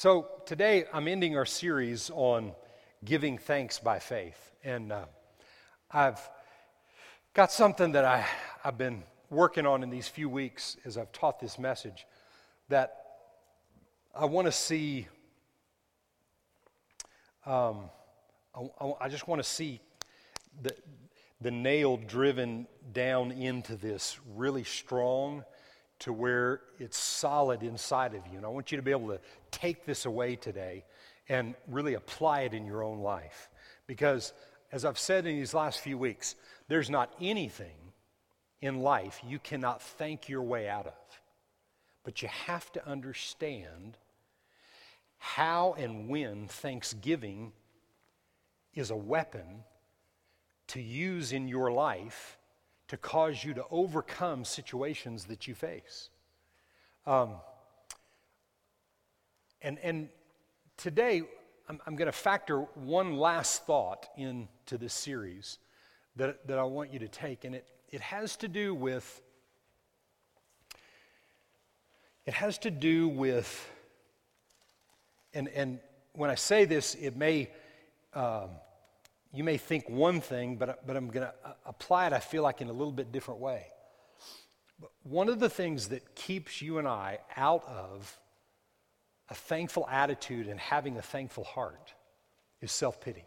So today I'm ending our series on giving thanks by faith. And uh, I've got something that I, I've been working on in these few weeks as I've taught this message that I want to see. Um, I, I just want to see the, the nail driven down into this really strong to where it's solid inside of you. And I want you to be able to take this away today and really apply it in your own life. Because, as I've said in these last few weeks, there's not anything in life you cannot thank your way out of. But you have to understand how and when thanksgiving is a weapon to use in your life to cause you to overcome situations that you face. Um, and, and today, I'm, I'm going to factor one last thought into this series that, that I want you to take, and it, it has to do with it has to do with and, and when I say this, it may um, you may think one thing, but, but I'm going to uh, apply it, I feel like, in a little bit different way. But one of the things that keeps you and I out of a thankful attitude and having a thankful heart is self pity.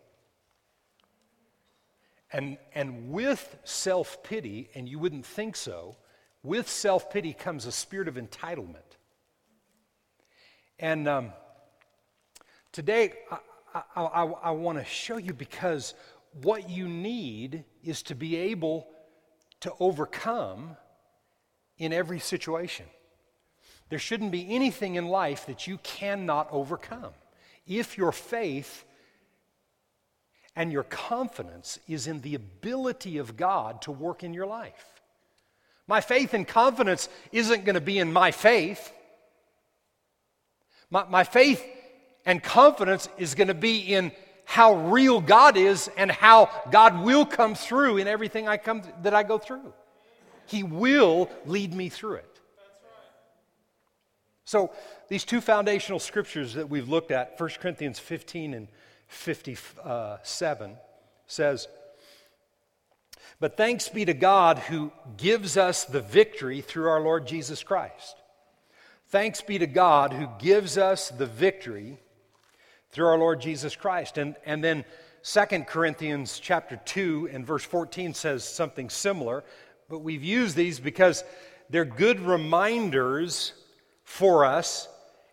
And, and with self pity, and you wouldn't think so, with self pity comes a spirit of entitlement. And um, today, I, I want to show you because what you need is to be able to overcome in every situation. There shouldn't be anything in life that you cannot overcome if your faith and your confidence is in the ability of God to work in your life. My faith and confidence isn't going to be in my faith. My, my faith and confidence is going to be in how real God is and how God will come through in everything I come that I go through. He will lead me through it. So, these two foundational scriptures that we've looked at, 1 Corinthians 15 and 57, uh, says, But thanks be to God who gives us the victory through our Lord Jesus Christ. Thanks be to God who gives us the victory through our Lord Jesus Christ. And, and then 2 Corinthians chapter 2 and verse 14 says something similar, but we've used these because they're good reminders for us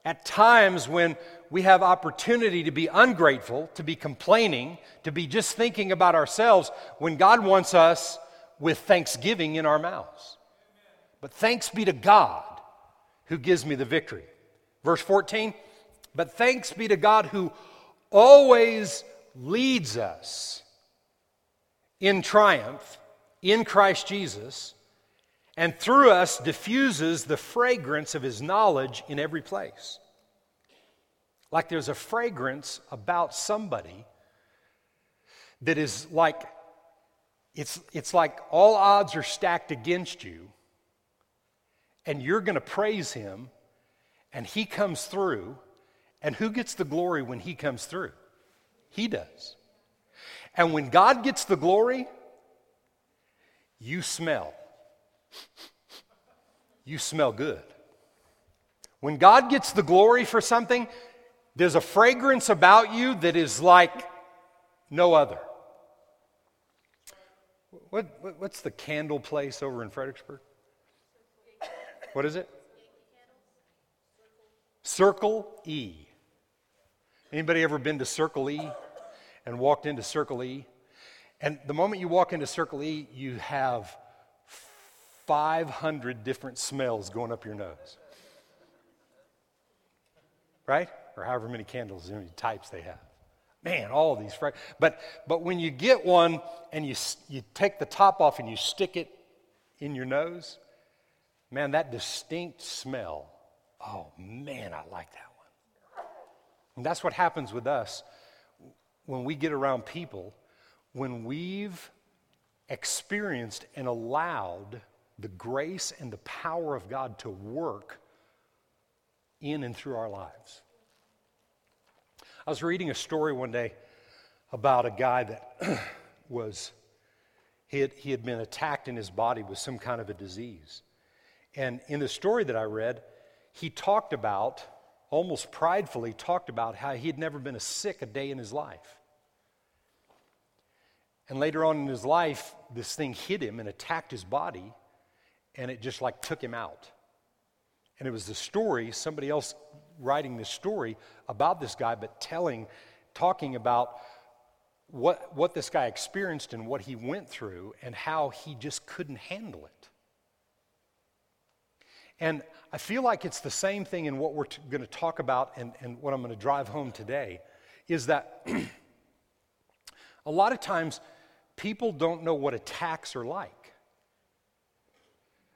at times when we have opportunity to be ungrateful, to be complaining, to be just thinking about ourselves, when God wants us with thanksgiving in our mouths. But thanks be to God who gives me the victory. Verse 14, but thanks be to God who always leads us in triumph in Christ Jesus and through us diffuses the fragrance of his knowledge in every place. Like there's a fragrance about somebody that is like it's, it's like all odds are stacked against you, and you're going to praise him, and he comes through, and who gets the glory when He comes through? He does. And when God gets the glory, you smell. You smell good. When God gets the glory for something, there's a fragrance about you that is like no other. What, what, what's the candle place over in Fredericksburg? What is it? Circle E. Anybody ever been to Circle E and walked into Circle E? And the moment you walk into Circle E, you have 500 different smells going up your nose. Right? Or however many candles, how many types they have. Man, all these. Fra- but, but when you get one and you, you take the top off and you stick it in your nose, man, that distinct smell. Oh, man, I like that. And that's what happens with us when we get around people, when we've experienced and allowed the grace and the power of God to work in and through our lives. I was reading a story one day about a guy that was, he had, he had been attacked in his body with some kind of a disease. And in the story that I read, he talked about, almost pridefully, talked about how he had never been a sick a day in his life. And later on in his life, this thing hit him and attacked his body, and it just like took him out. And it was the story, somebody else writing this story about this guy, but telling, talking about what, what this guy experienced and what he went through and how he just couldn't handle it. And I feel like it's the same thing in what we're t- going to talk about and, and what I'm going to drive home today is that a lot of times people don't know what attacks are like.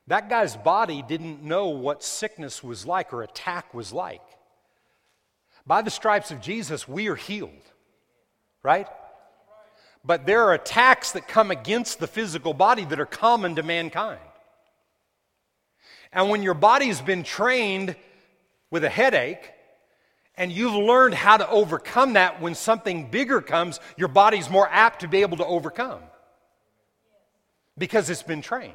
That guy's body didn't know what sickness was like or attack was like. By the stripes of Jesus, we are healed, right? But there are attacks that come against the physical body that are common to mankind. And when your body's been trained with a headache, and you've learned how to overcome that when something bigger comes, your body's more apt to be able to overcome because it's been trained.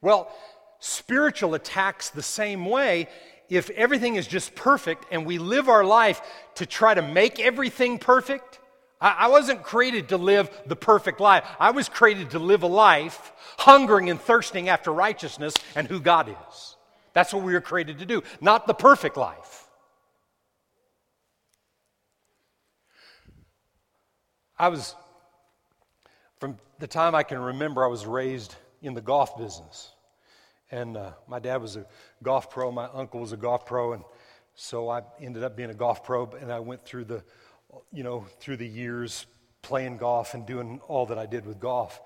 Well, spiritual attacks the same way. If everything is just perfect and we live our life to try to make everything perfect, I, wasn't created to live the perfect life. I was created to live a life hungering and thirsting after righteousness and who God is. That's what we were created to do, not the perfect life. I was, from the time I can remember, I was raised in the golf business. And uh, my dad was a golf pro, my uncle was a golf pro, and so I ended up being a golf pro, and I went through the, you know, through the years playing golf and doing all that I did with golf.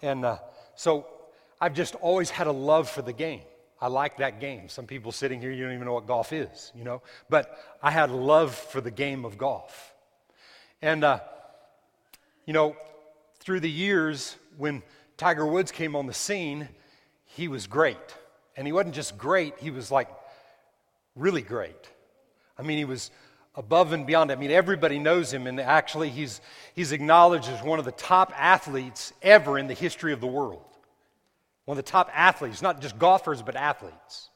And uh, so I've just always had a love for the game. I like that game. Some people sitting here, you don't even know what golf is, you know, but I had a love for the game of golf. And uh, you know, through the years, when Tiger Woods came on the scene, he was great. And he wasn't just great, he was like really great. I mean, he was above and beyond. I mean, everybody knows him, and actually, he's, he's acknowledged as one of the top athletes ever in the history of the world. One of the top athletes, not just golfers, but athletes.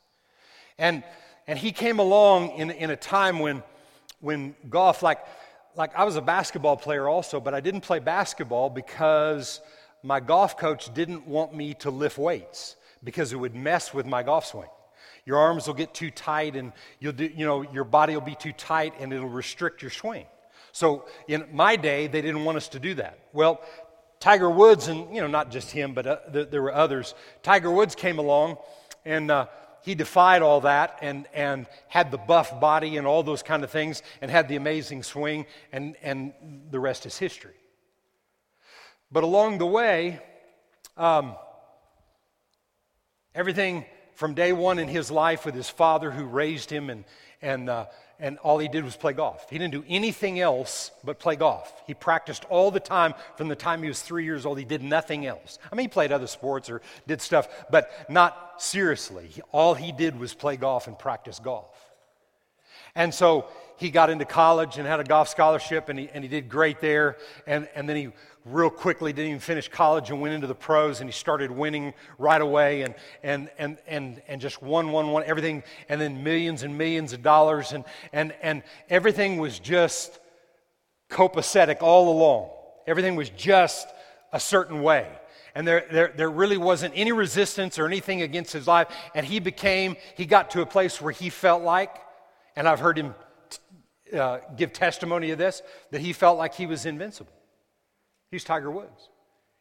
And, and he came along in, in a time when, when golf, like, like I was a basketball player also, but I didn't play basketball because my golf coach didn't want me to lift weights because it would mess with my golf swing. Your arms will get too tight and you'll do, you know, your body will be too tight and it'll restrict your swing. So in my day, they didn't want us to do that. Well, Tiger Woods, and you know, not just him, but uh, th- there were others. Tiger Woods came along, and uh, he defied all that and, and had the buff body and all those kind of things and had the amazing swing, and, and the rest is history. But along the way, um, everything from day one in his life with his father who raised him and, and uh, and all he did was play golf. He didn't do anything else but play golf. He practiced all the time from the time he was three years old. He did nothing else. I mean, he played other sports or did stuff, but not seriously. All he did was play golf and practice golf. And so he got into college and had a golf scholarship, and he, and he did great there. And, and then he real quickly didn't even finish college and went into the pros, and he started winning right away and, and, and, and, and just won, won, won, everything, and then millions and millions of dollars. And, and, and everything was just copacetic all along. Everything was just a certain way. And there, there, there really wasn't any resistance or anything against his life. And he became, he got to a place where he felt like, and I've heard him uh, give testimony of this, that he felt like he was invincible. He's Tiger Woods.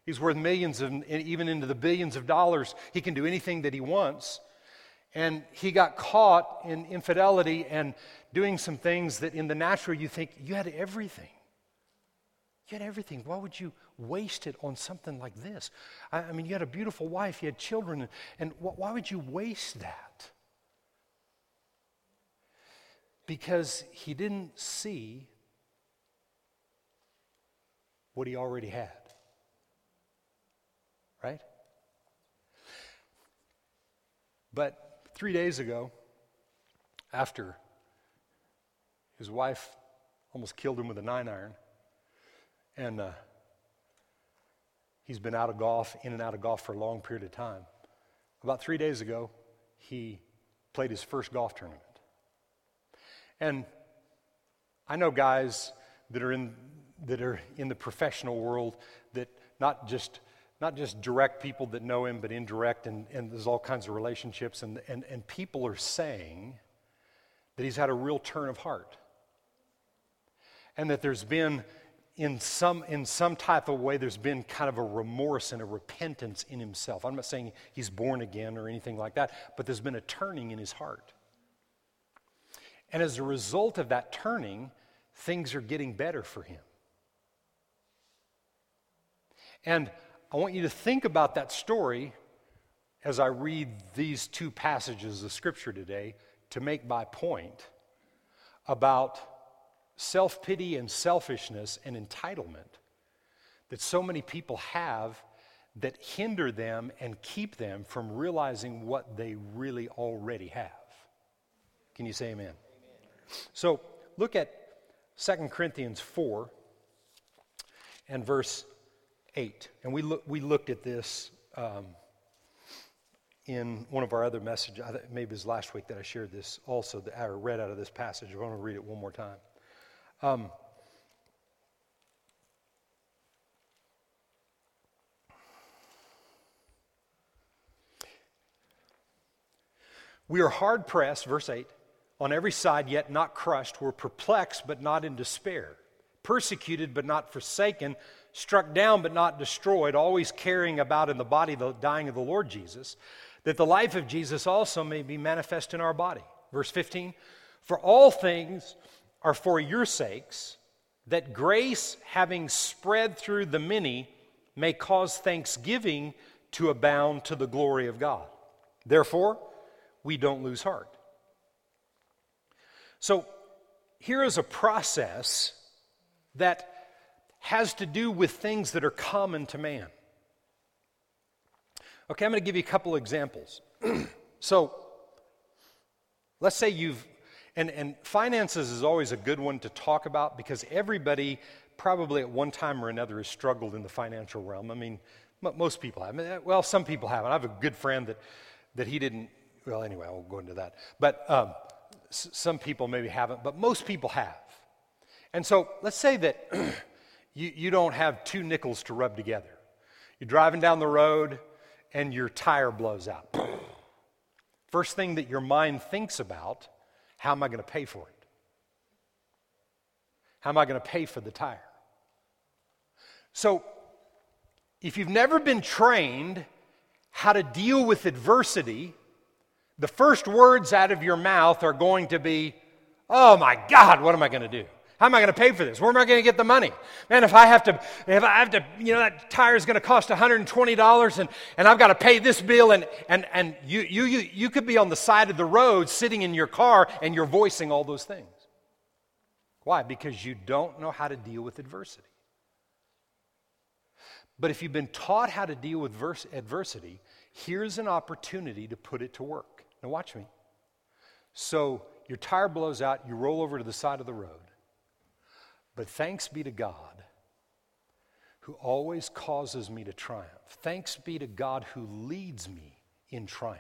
He's worth millions and even into the billions of dollars. He can do anything that he wants. And he got caught in infidelity and doing some things that in the natural you think you had everything. You had everything. Why would you waste it on something like this? I, I mean, you had a beautiful wife, you had children, and, and why would you waste that? because he didn't see what he already had. Right? But three days ago, after his wife almost killed him with a nine iron. And uh, he's been out of golf, in and out of golf for a long period of time. About three days ago, he played his first golf tournament. And I know guys that are in, that are in the professional world that not just not just direct people that know him, but indirect, and, and there's all kinds of relationships. And, and, and people are saying that he's had a real turn of heart. And that there's been, in some, in some type of way, there's been kind of a remorse and a repentance in himself. I'm not saying he's born again or anything like that, but there's been a turning in his heart. And as a result of that turning, things are getting better for him. And I want you to think about that story as I read these two passages of Scripture today to make my point about self pity and selfishness and entitlement that so many people have that hinder them and keep them from realizing what they really already have. Can you say amen? amen. So look at 2 Corinthians 4 and verse 8. And we, look, we looked at this um, in one of our other messages. Maybe it was last week that I shared this also, that I read out of this passage. I want to read it one more time. Um, we are hard pressed, verse 8, on every side, yet not crushed. We're perplexed, but not in despair. Persecuted, but not forsaken struck down but not destroyed, always carrying about in the body the dying of the Lord Jesus, that the life of Jesus also may be manifest in our body. Verse 15 For all things are for your sakes, that grace, having spread through the many, may cause thanksgiving to abound to the glory of God. Therefore, we don't lose heart. So, here is a process that has to do with things that are common to man. Okay, I'm going to give you a couple examples. so, let's say you've, and, and finances is always a good one to talk about because everybody probably at one time or another has struggled in the financial realm. I mean, m- most people have. Well, some people haven't. I have a good friend that, that he didn't, well, anyway, I won't go into that. But um, s- some people maybe haven't, but most people have. And so let's say that you, you don't have two nickels to rub together. You're driving down the road and your tire blows out. First thing that your mind thinks about how am I going to pay for it? How am I going to pay for the tire? So, if you've never been trained how to deal with adversity, the first words out of your mouth are going to be, Oh my God, what am I going to do? How am I going to pay for this? Where am I going to get the money? Man, if I have to, if I have to, you know, that tire is going to cost $120 and, and I've got to pay this bill and, and, and you, you, you, you could be on the side of the road sitting in your car and you're voicing all those things. Why? Because you don't know how to deal with adversity. But if you've been taught how to deal with verse, adversity, here's an opportunity to put it to work. Now, watch me. So, your tire blows out, you roll over to the side of the road. But thanks be to God who always causes me to triumph. Thanks be to God who leads me in triumph.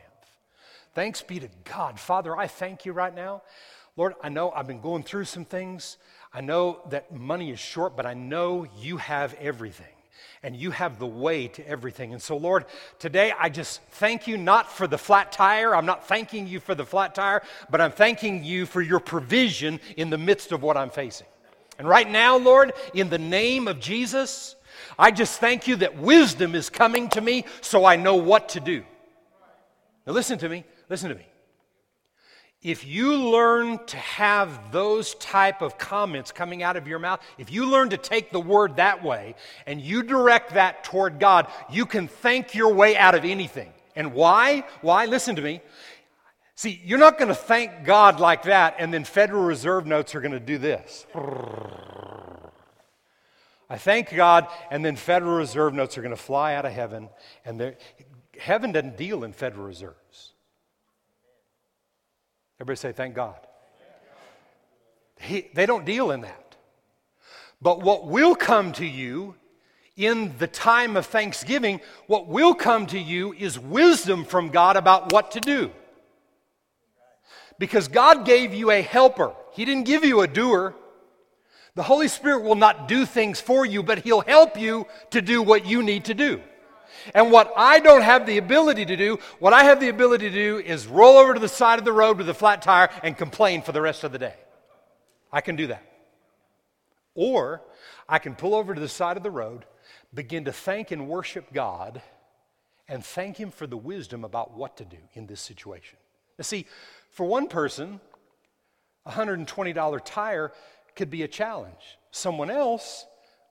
Thanks be to God. Father, I thank you right now. Lord, I know I've been going through some things. I know that money is short, but I know you have everything and you have the way to everything. And so, Lord, today I just thank you not for the flat tire. I'm not thanking you for the flat tire, but I'm thanking you for your provision in the midst of what I'm facing. And right now, Lord, in the name of Jesus, I just thank you that wisdom is coming to me so I know what to do. Now, listen to me. Listen to me. If you learn to have those type of comments coming out of your mouth, if you learn to take the word that way and you direct that toward God, you can thank your way out of anything. And why? Why? Listen to me. See, you're not going to thank God like that, and then Federal Reserve notes are going to do this. I thank God, and then Federal Reserve notes are going to fly out of heaven, and heaven doesn't deal in Federal Reserves. Everybody say, thank God. He, they don't deal in that. But what will come to you in the time of thanksgiving, what will come to you is wisdom from God about what to do. Because God gave you a helper, He didn't give you a doer. The Holy Spirit will not do things for you, but He'll help you to do what you need to do. And what I don't have the ability to do, what I have the ability to do is roll over to the side of the road with a flat tire and complain for the rest of the day. I can do that. Or I can pull over to the side of the road, begin to thank and worship God, and thank Him for the wisdom about what to do in this situation. Now, see, for one person, a $120 tire could be a challenge. Someone else,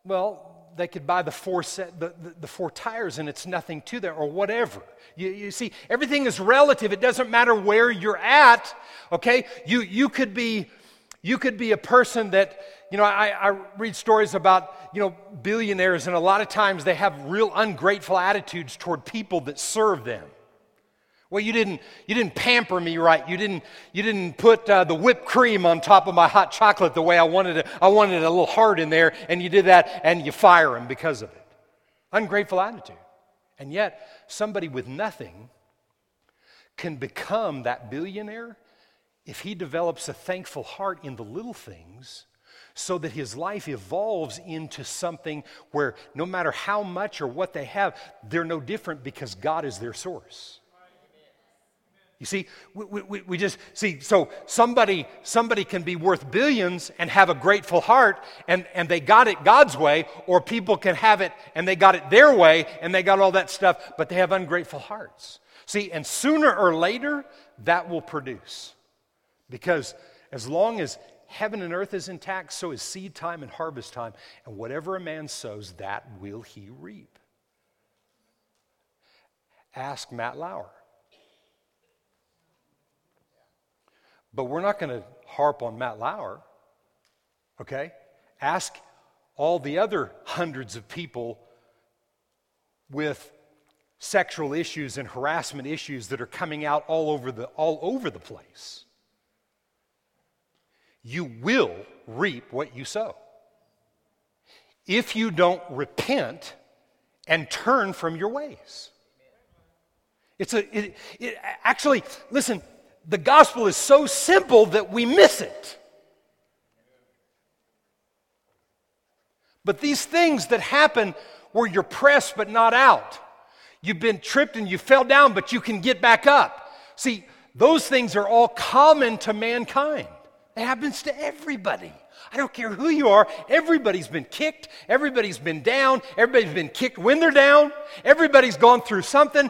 well, they could buy the four, set, the, the, the, four tires and it's nothing to that or whatever. You, you see, everything is relative. It doesn't matter where you're at, okay? You, you, could, be, you could be a person that, you know, I, I read stories about, you know, billionaires and a lot of times they have real ungrateful attitudes toward people that serve them. Well, you didn't, you didn't pamper me right. You didn't, you didn't put uh, the whipped cream on top of my hot chocolate the way I wanted it. I wanted a little hard in there, and you did that, and you fire him because of it. Ungrateful attitude. And yet, somebody with nothing can become that billionaire if he develops a thankful heart in the little things so that his life evolves into something where no matter how much or what they have, they're no different because God is their source. You see, we, we, we, just see, so somebody, somebody can be worth billions and have a grateful heart and, and they got it God's way, or people can have it and they got it their way and they got all that stuff, but they have ungrateful hearts. See, and sooner or later, that will produce. Because as long as heaven and earth is intact, so is seed time and harvest time. And whatever a man sows, that will he reap. Ask Matt Lauer. But we're not going to harp on Matt Lauer, okay? Ask all the other hundreds of people with sexual issues and harassment issues that are coming out all over the, all over the place. You will reap what you sow. If you don't repent and turn from your ways. It's a, it, it, actually, listen, the gospel is so simple that we miss it. But these things that happen where you're pressed but not out, you've been tripped and you fell down, but you can get back up. See, those things are all common to mankind. It happens to everybody. I don't care who you are, everybody's been kicked, everybody's been down, everybody's been kicked when they're down, everybody's gone through something.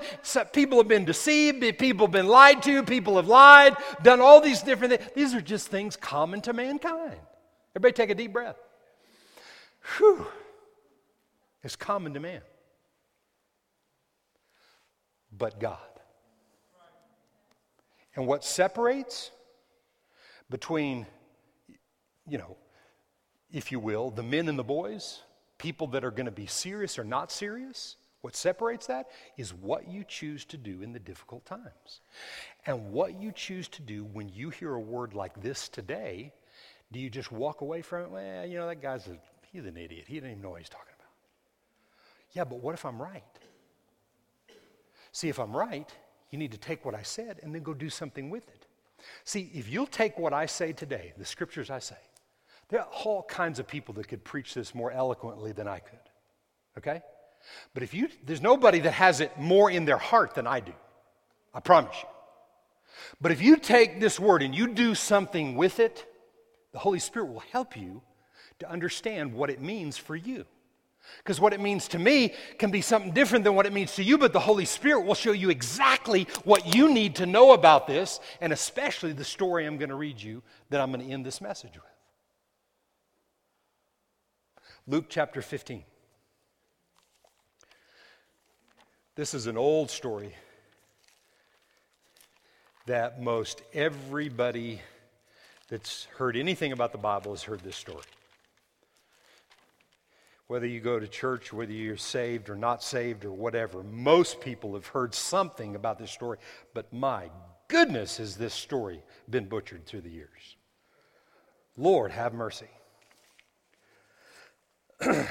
people have been deceived, people have been lied to, people have lied, done all these different things. These are just things common to mankind. Everybody take a deep breath. Whew. It's common to man. But God. And what separates between, you know, if you will, the men and the boys, people that are going to be serious or not serious. What separates that is what you choose to do in the difficult times. And what you choose to do when you hear a word like this today, do you just walk away from it? Well, you know, that guy's a, he's an idiot. He doesn't even know what he's talking about. Yeah, but what if I'm right? See, if I'm right, you need to take what I said and then go do something with it. See, if you'll take what I say today, the scriptures I say, there are all kinds of people that could preach this more eloquently than I could. Okay? But if you, there's nobody that has it more in their heart than I do. I promise you. But if you take this word and you do something with it, the Holy Spirit will help you to understand what it means for you. Because what it means to me can be something different than what it means to you, but the Holy Spirit will show you exactly what you need to know about this, and especially the story I'm going to read you that I'm going to end this message with. Luke chapter 15. This is an old story that most everybody that's heard anything about the Bible has heard this story. Whether you go to church, whether you're saved or not saved or whatever, most people have heard something about this story. But my goodness, has this story been butchered through the years. Lord, have mercy.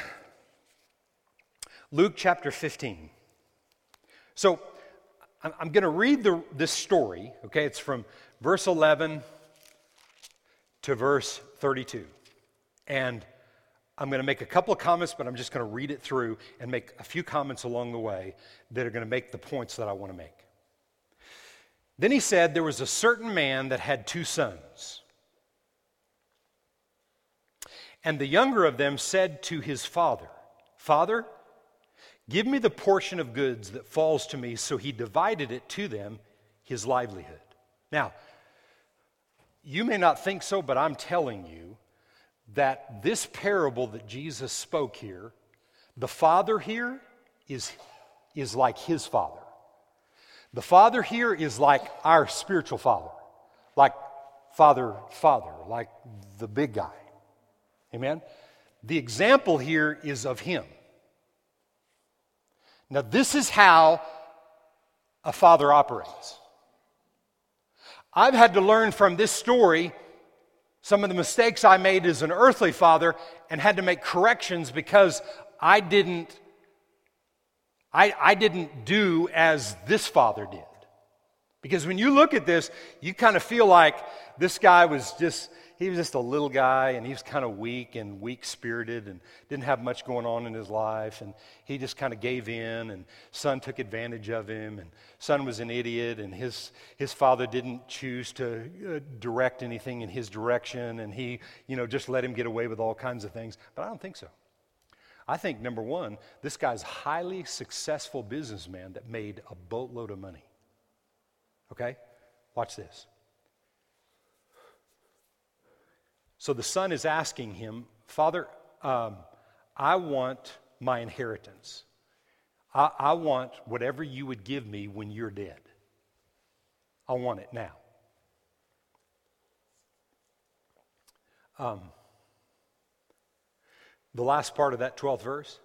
Luke chapter 15. So I'm going to read the, this story, okay? It's from verse 11 to verse 32. And I'm going to make a couple of comments, but I'm just going to read it through and make a few comments along the way that are going to make the points that I want to make. Then he said, There was a certain man that had two sons. And the younger of them said to his father, Father, give me the portion of goods that falls to me. So he divided it to them, his livelihood. Now, you may not think so, but I'm telling you that this parable that Jesus spoke here, the father here is, is like his father. The father here is like our spiritual father, like father, father, like the big guy. Amen? The example here is of him. Now, this is how a father operates. I've had to learn from this story some of the mistakes I made as an earthly father and had to make corrections because I didn't I, I didn't do as this father did. Because when you look at this, you kind of feel like this guy was just he was just a little guy and he was kind of weak and weak spirited and didn't have much going on in his life and he just kind of gave in and son took advantage of him and son was an idiot and his, his father didn't choose to uh, direct anything in his direction and he you know just let him get away with all kinds of things. But i don't think so. I think number one this guy's highly successful businessman that made a boatload of money. Okay? Watch this So the son is asking him, Father, um, I want my inheritance. I, I want whatever you would give me when you're dead. I want it now. Um, the last part of that 12th verse.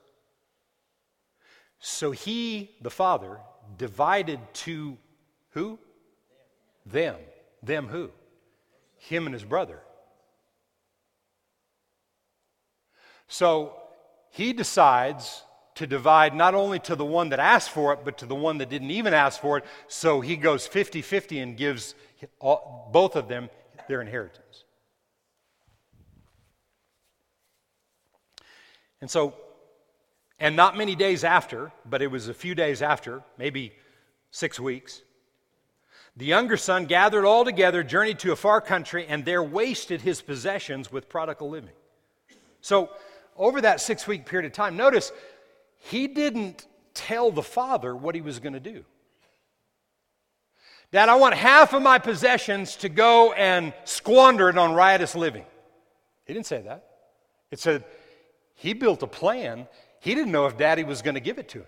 So he, the father, divided to who? Them. Them who? Him and his brother. So he decides to divide not only to the one that asked for it, but to the one that didn't even ask for it. So he goes 50 50 and gives all, both of them their inheritance. And so, and not many days after, but it was a few days after, maybe six weeks, the younger son gathered all together, journeyed to a far country, and there wasted his possessions with prodigal living. So, over that six week period of time, notice he didn't tell the father what he was going to do. Dad, I want half of my possessions to go and squander it on riotous living. He didn't say that. It said he built a plan. He didn't know if daddy was going to give it to him.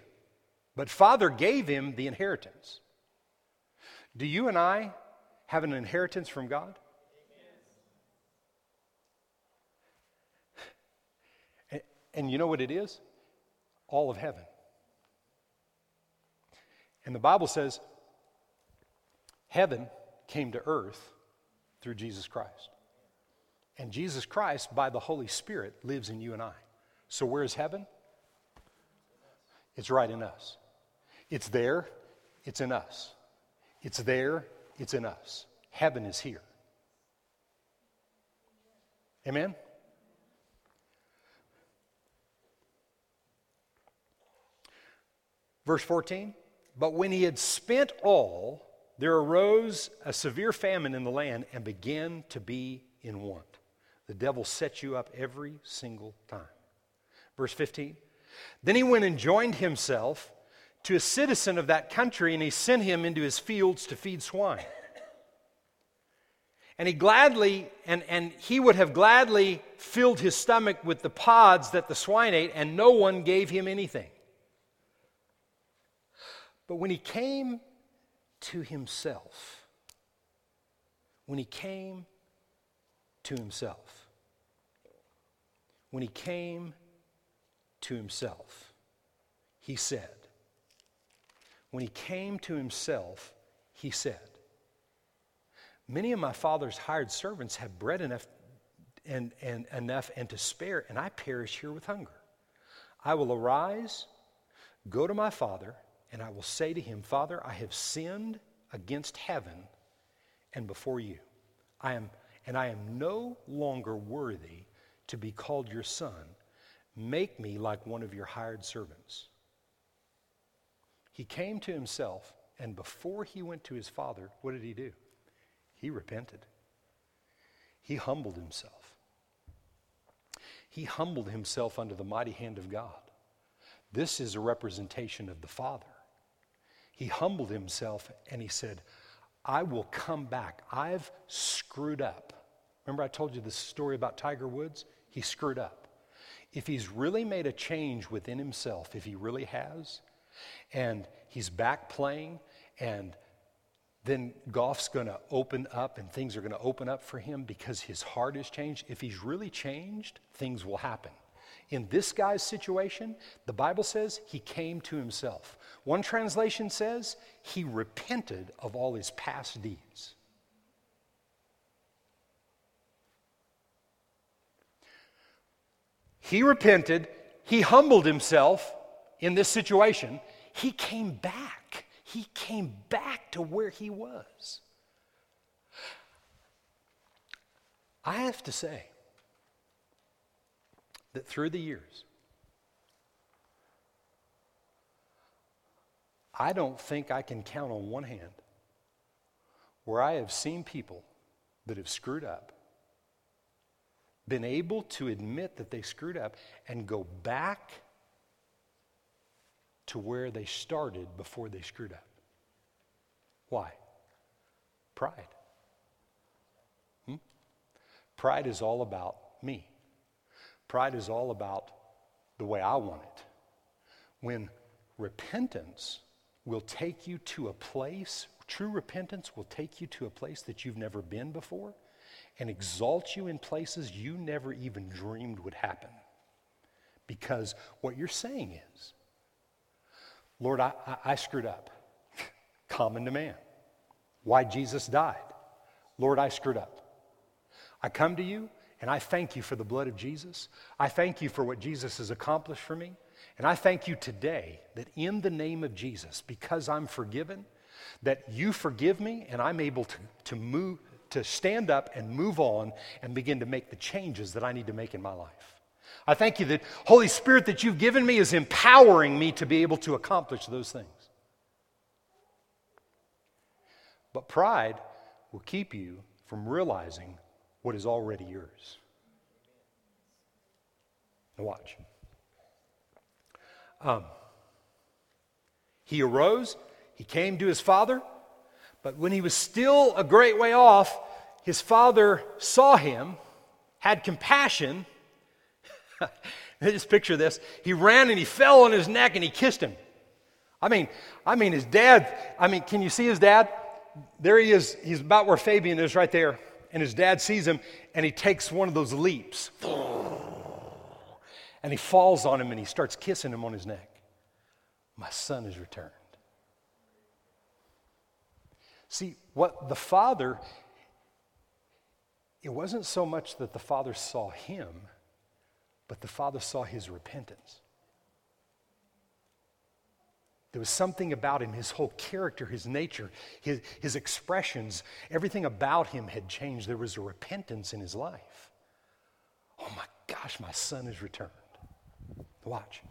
But father gave him the inheritance. Do you and I have an inheritance from God? And you know what it is? All of heaven. And the Bible says heaven came to earth through Jesus Christ. And Jesus Christ, by the Holy Spirit, lives in you and I. So, where's heaven? It's right in us. It's there, it's in us. It's there, it's in us. Heaven is here. Amen? Verse 14 But when he had spent all, there arose a severe famine in the land and began to be in want. The devil sets you up every single time. Verse 15 Then he went and joined himself to a citizen of that country, and he sent him into his fields to feed swine. And he gladly, and, and he would have gladly filled his stomach with the pods that the swine ate, and no one gave him anything. But when he came to himself, when he came to himself, when he came to himself, he said, when he came to himself, he said, Many of my father's hired servants have bread enough and, and enough and to spare, and I perish here with hunger. I will arise, go to my father, and I will say to him, Father, I have sinned against heaven and before you. I am, and I am no longer worthy to be called your son. Make me like one of your hired servants. He came to himself, and before he went to his father, what did he do? He repented. He humbled himself. He humbled himself under the mighty hand of God. This is a representation of the Father. He humbled himself and he said, I will come back. I've screwed up. Remember, I told you the story about Tiger Woods? He screwed up. If he's really made a change within himself, if he really has, and he's back playing, and then golf's going to open up and things are going to open up for him because his heart has changed. If he's really changed, things will happen. In this guy's situation, the Bible says he came to himself. One translation says he repented of all his past deeds. He repented, he humbled himself in this situation, he came back. He came back to where he was. I have to say that through the years, I don't think I can count on one hand where I have seen people that have screwed up, been able to admit that they screwed up, and go back to where they started before they screwed up. Why? Pride. Hmm? Pride is all about me. Pride is all about the way I want it. When repentance will take you to a place, true repentance will take you to a place that you've never been before and exalt you in places you never even dreamed would happen. Because what you're saying is, Lord, I, I, screwed up. Common to man. Why Jesus died. Lord, I screwed up. I come to you and I thank you for the blood of Jesus. I thank you for what Jesus has accomplished for me. And I thank you today that in the name of Jesus, because I'm forgiven, that you forgive me and I'm able to, to move, to stand up and move on and begin to make the changes that I need to make in my life. I thank you that Holy Spirit that you've given me is empowering me to be able to accomplish those things. But pride will keep you from realizing what is already yours. Now, watch. Um, he arose, he came to his father, but when he was still a great way off, his father saw him, had compassion, just picture this. He ran and he fell on his neck and he kissed him. I mean, I mean, his dad, I mean, can you see his dad? There he is. He's about where Fabian is right there. And his dad sees him and he takes one of those leaps. And he falls on him and he starts kissing him on his neck. My son has returned. See, what the father, it wasn't so much that the father saw him but the father saw his repentance. There was something about him, his whole character, his nature, his, his expressions, everything about him had changed. There was a repentance in his life. Oh my gosh, my son has returned. Watch.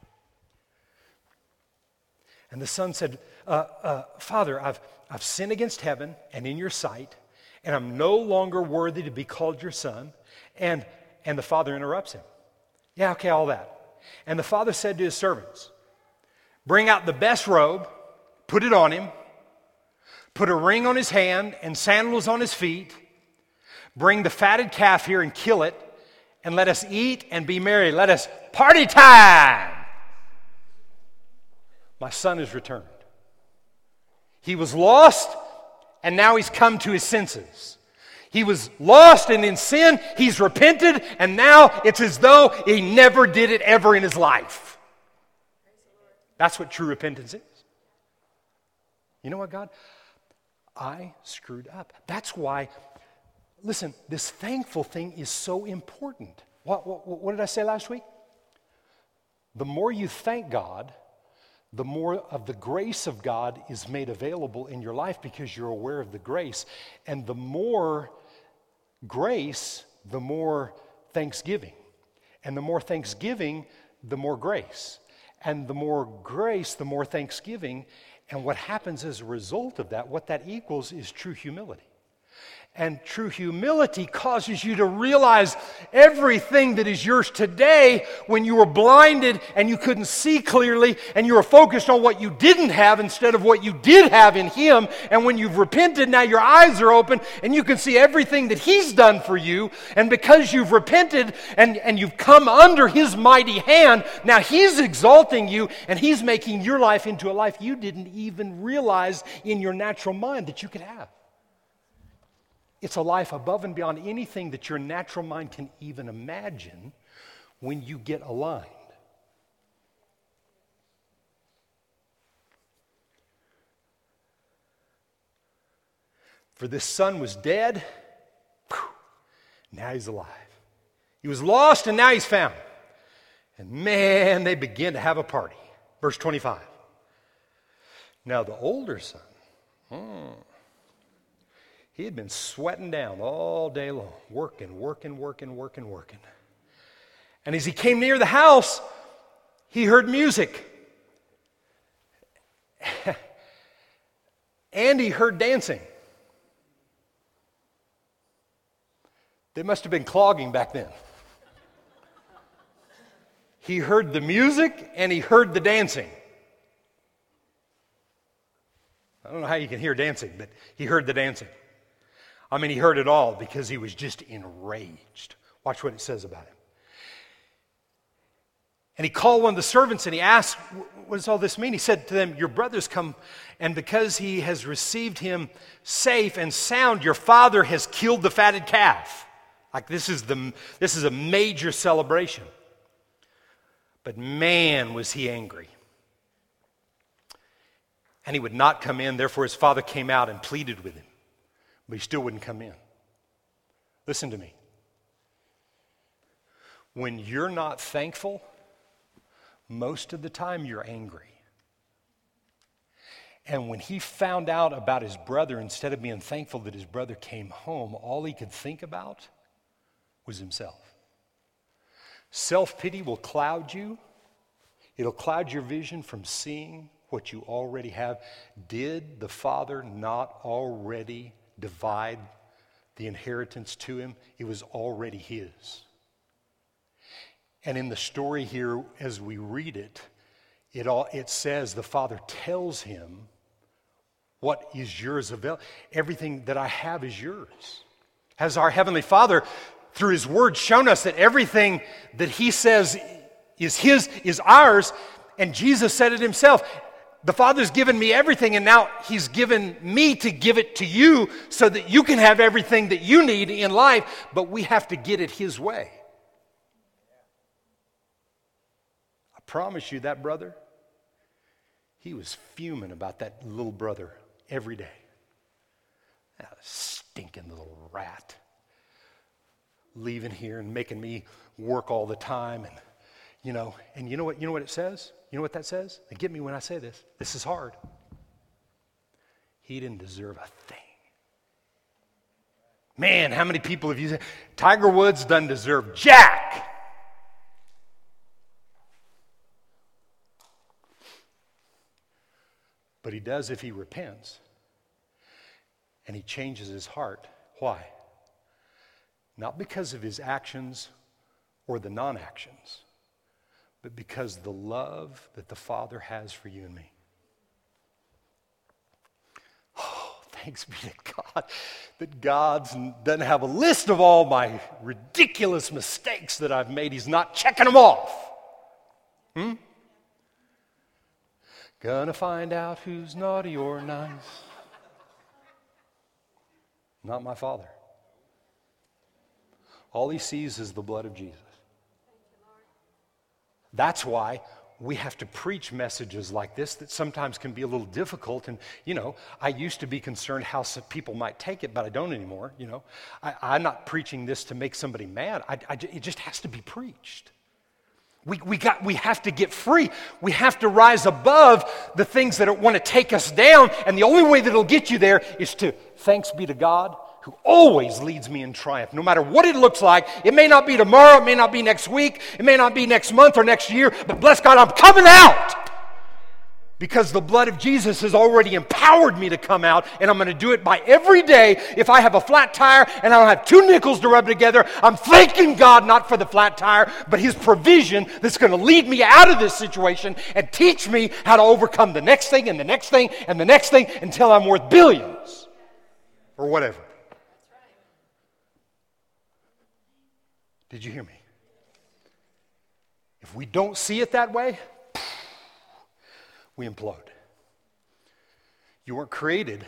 And the son said, uh, uh, Father, I've, I've sinned against heaven and in your sight, and I'm no longer worthy to be called your son. And, and the father interrupts him. Yeah, okay, all that. And the father said to his servants, Bring out the best robe, put it on him, put a ring on his hand and sandals on his feet. Bring the fatted calf here and kill it, and let us eat and be merry. Let us party time. My son has returned. He was lost, and now he's come to his senses. He was lost and in sin. He's repented, and now it's as though he never did it ever in his life. That's what true repentance is. You know what, God? I screwed up. That's why, listen, this thankful thing is so important. What, what, what did I say last week? the more you thank God, the more of the grace of God is made available in your life because you're aware of the grace. And the more grace, the more thanksgiving. And the more thanksgiving, the more grace. And the more grace, the more thanksgiving. And what happens as a result of that, what that equals is true humility. And true humility causes you to realize everything that is yours today when you were blinded and you couldn't see clearly and you were focused on what you didn't have instead of what you did have in Him. And when you've repented, now your eyes are open and you can see everything that He's done for you. And because you've repented and, and you've come under His mighty hand, now He's exalting you and He's making your life into a life you didn't even realize in your natural mind that you could have. It's a life above and beyond anything that your natural mind can even imagine when you get aligned. For this son was dead, now he's alive. He was lost, and now he's found. And man, they begin to have a party. Verse 25. Now the older son, hmm, he had been sweating down all day long, working, working, working, working, working. And as he came near the house, he heard music. and he heard dancing. They must have been clogging back then. He heard the music and he heard the dancing. I don't know how you can hear dancing, but he heard the dancing. I mean, he heard it all because he was just enraged. Watch what it says about him. And he called one of the servants and he asked, What does all this mean? He said to them, Your brother's come, and because he has received him safe and sound, your father has killed the fatted calf. Like this is, the, this is a major celebration. But man, was he angry. And he would not come in, therefore his father came out and pleaded with him but he still wouldn't come in. Listen to me. When you're not thankful, most of the time you're angry. And when he found out about his brother, instead of being thankful that his brother came home, all he could think about was himself. Self pity will cloud you, it'll cloud your vision from seeing what you already have. Did the Father not already divide the inheritance to him, it was already his. And in the story here, as we read it, it, all, it says the father tells him what is yours available. Everything that I have is yours. Has our Heavenly Father, through His Word, shown us that everything that He says is His is ours? And Jesus said it Himself the Father's given me everything, and now He's given me to give it to you so that you can have everything that you need in life, but we have to get it His way. I promise you, that brother, he was fuming about that little brother every day. That stinking little rat. Leaving here and making me work all the time and you know, and you know what you know what it says? You know what that says? And get me when I say this. This is hard. He didn't deserve a thing. Man, how many people have you said Tiger Woods doesn't deserve jack? But he does if he repents and he changes his heart. Why? Not because of his actions or the non actions but because the love that the Father has for you and me. Oh, thanks be to God that God doesn't have a list of all my ridiculous mistakes that I've made. He's not checking them off. Hmm? Gonna find out who's naughty or nice. Not my Father. All he sees is the blood of Jesus. That's why we have to preach messages like this that sometimes can be a little difficult. And, you know, I used to be concerned how some people might take it, but I don't anymore. You know, I, am not preaching this to make somebody mad. I, I, it just has to be preached. We, we, got, we have to get free. We have to rise above the things that want to take us down. And the only way that it'll get you there is to, thanks be to God, who always leads me in triumph, no matter what it looks like. It may not be tomorrow, it may not be next week, it may not be next month or next year, but bless God, I'm coming out because the blood of Jesus has already empowered me to come out, and I'm going to do it by every day. If I have a flat tire and I don't have two nickels to rub together, I'm thanking God not for the flat tire, but His provision that's going to lead me out of this situation and teach me how to overcome the next thing and the next thing and the next thing until I'm worth billions or whatever. Did you hear me? If we don't see it that way, we implode. You weren't created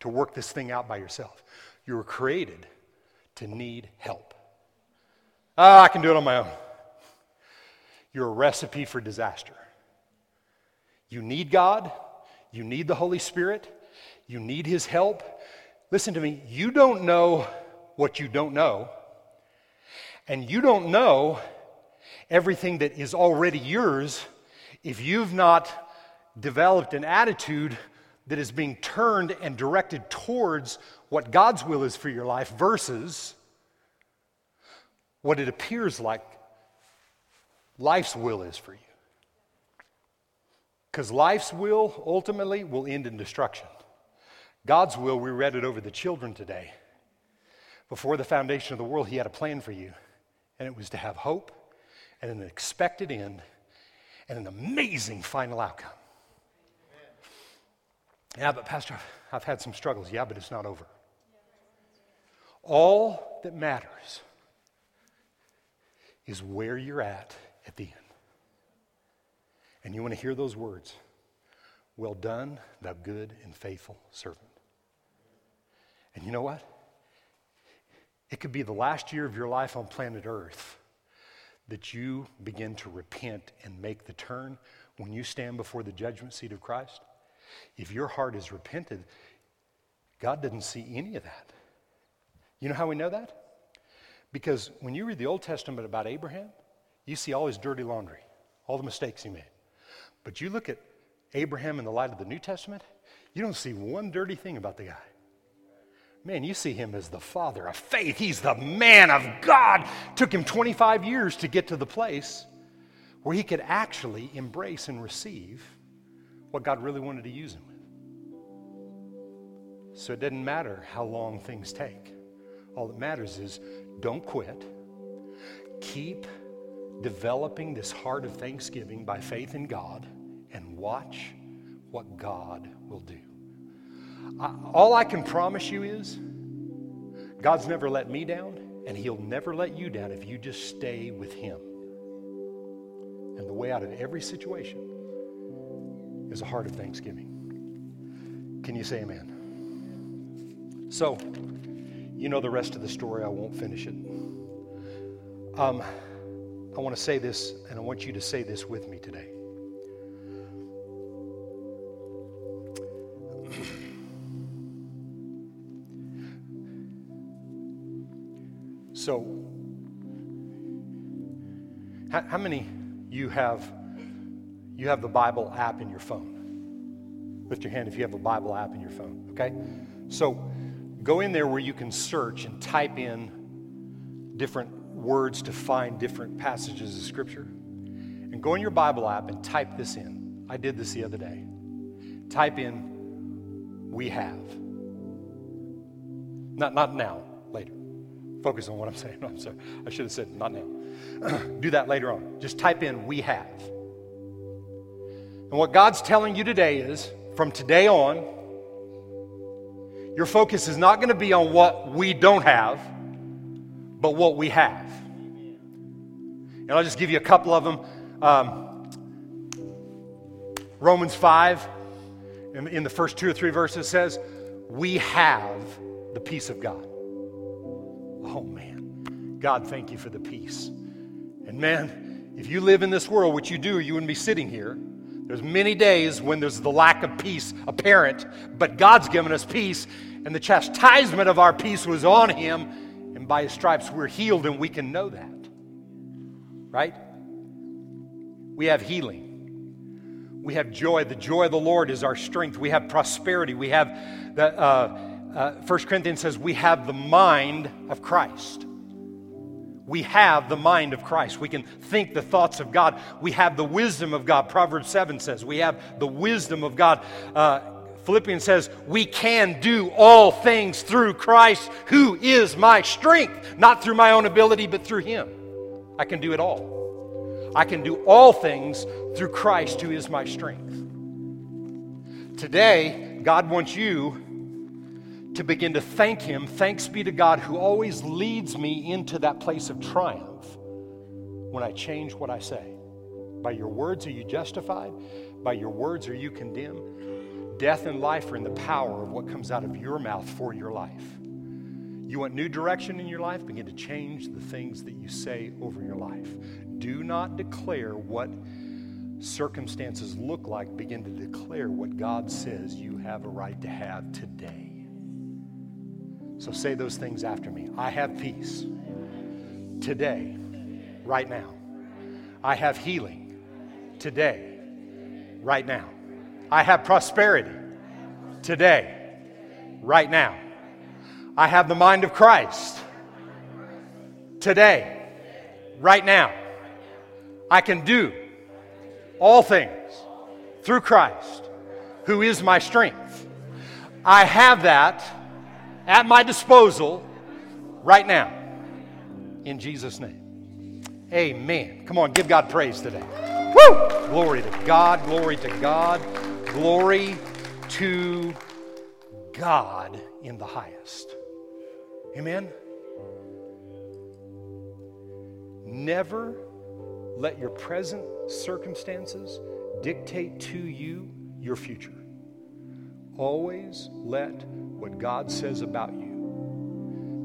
to work this thing out by yourself. You were created to need help. Ah, I can do it on my own. You're a recipe for disaster. You need God, you need the Holy Spirit, you need His help. Listen to me, you don't know what you don't know, and you don't know everything that is already yours if you've not developed an attitude that is being turned and directed towards what God's will is for your life versus what it appears like life's will is for you. Because life's will ultimately will end in destruction. God's will, we read it over the children today. Before the foundation of the world, He had a plan for you, and it was to have hope and an expected end and an amazing final outcome. Yeah, but Pastor, I've had some struggles. Yeah, but it's not over. All that matters is where you're at at the end. And you want to hear those words Well done, thou good and faithful servant. And you know what? It could be the last year of your life on planet Earth that you begin to repent and make the turn when you stand before the judgment seat of Christ. If your heart is repented, God doesn't see any of that. You know how we know that? Because when you read the Old Testament about Abraham, you see all his dirty laundry, all the mistakes he made. But you look at Abraham in the light of the New Testament, you don't see one dirty thing about the guy. Man, you see him as the father of faith. He's the man of God. Took him 25 years to get to the place where he could actually embrace and receive what God really wanted to use him with. So it doesn't matter how long things take. All that matters is don't quit. Keep developing this heart of thanksgiving by faith in God and watch what God will do. I, all I can promise you is God's never let me down, and He'll never let you down if you just stay with Him. And the way out of every situation is a heart of thanksgiving. Can you say amen? So, you know the rest of the story. I won't finish it. Um, I want to say this, and I want you to say this with me today. So, how, how many you have you have the Bible app in your phone. Lift your hand if you have a Bible app in your phone, okay? So go in there where you can search and type in different words to find different passages of Scripture. And go in your Bible app and type this in. I did this the other day. Type in, we have. Not, not now. Focus on what I'm saying. I'm sorry. I should have said not now. Do that later on. Just type in, we have. And what God's telling you today is from today on, your focus is not going to be on what we don't have, but what we have. And I'll just give you a couple of them. Um, Romans 5, in, in the first two or three verses, says, We have the peace of God. Oh, man. God, thank you for the peace. And man, if you live in this world, which you do, you wouldn't be sitting here. There's many days when there's the lack of peace apparent, but God's given us peace, and the chastisement of our peace was on him, and by his stripes we're healed, and we can know that. Right? We have healing. We have joy. The joy of the Lord is our strength. We have prosperity. We have the, uh, uh, 1 Corinthians says, we have the mind of Christ. We have the mind of Christ. We can think the thoughts of God. We have the wisdom of God. Proverbs 7 says, we have the wisdom of God. Uh, Philippians says, we can do all things through Christ, who is my strength. Not through my own ability, but through Him. I can do it all. I can do all things through Christ who is my strength. Today, God wants you to begin to thank Him. Thanks be to God who always leads me into that place of triumph when I change what I say. By your words are you justified, by your words are you condemned. Death and life are in the power of what comes out of your mouth for your life. You want new direction in your life? Begin to change the things that you say over your life. Do not declare what circumstances look like. Begin to declare what God says you have a right to have today. So say those things after me. I have peace today, right now. I have healing today, right now. I have prosperity today, right now. I have the mind of Christ today, right now. I can do all things through Christ, who is my strength. I have that at my disposal right now. In Jesus' name. Amen. Come on, give God praise today. Woo! Glory to God, glory to God, glory to God in the highest. Amen? Never let your present circumstances dictate to you your future. Always let what God says about you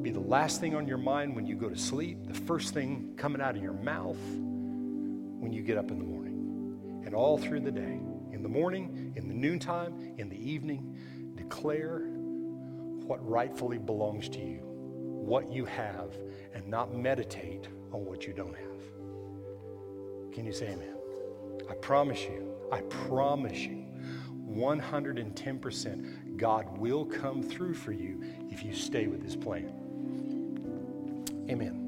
be the last thing on your mind when you go to sleep, the first thing coming out of your mouth when you get up in the morning, and all through the day. In the morning, in the noontime, in the evening, declare what rightfully belongs to you, what you have, and not meditate on what you don't have. Can you say amen? I promise you, I promise you, 110% God will come through for you if you stay with His plan. Amen.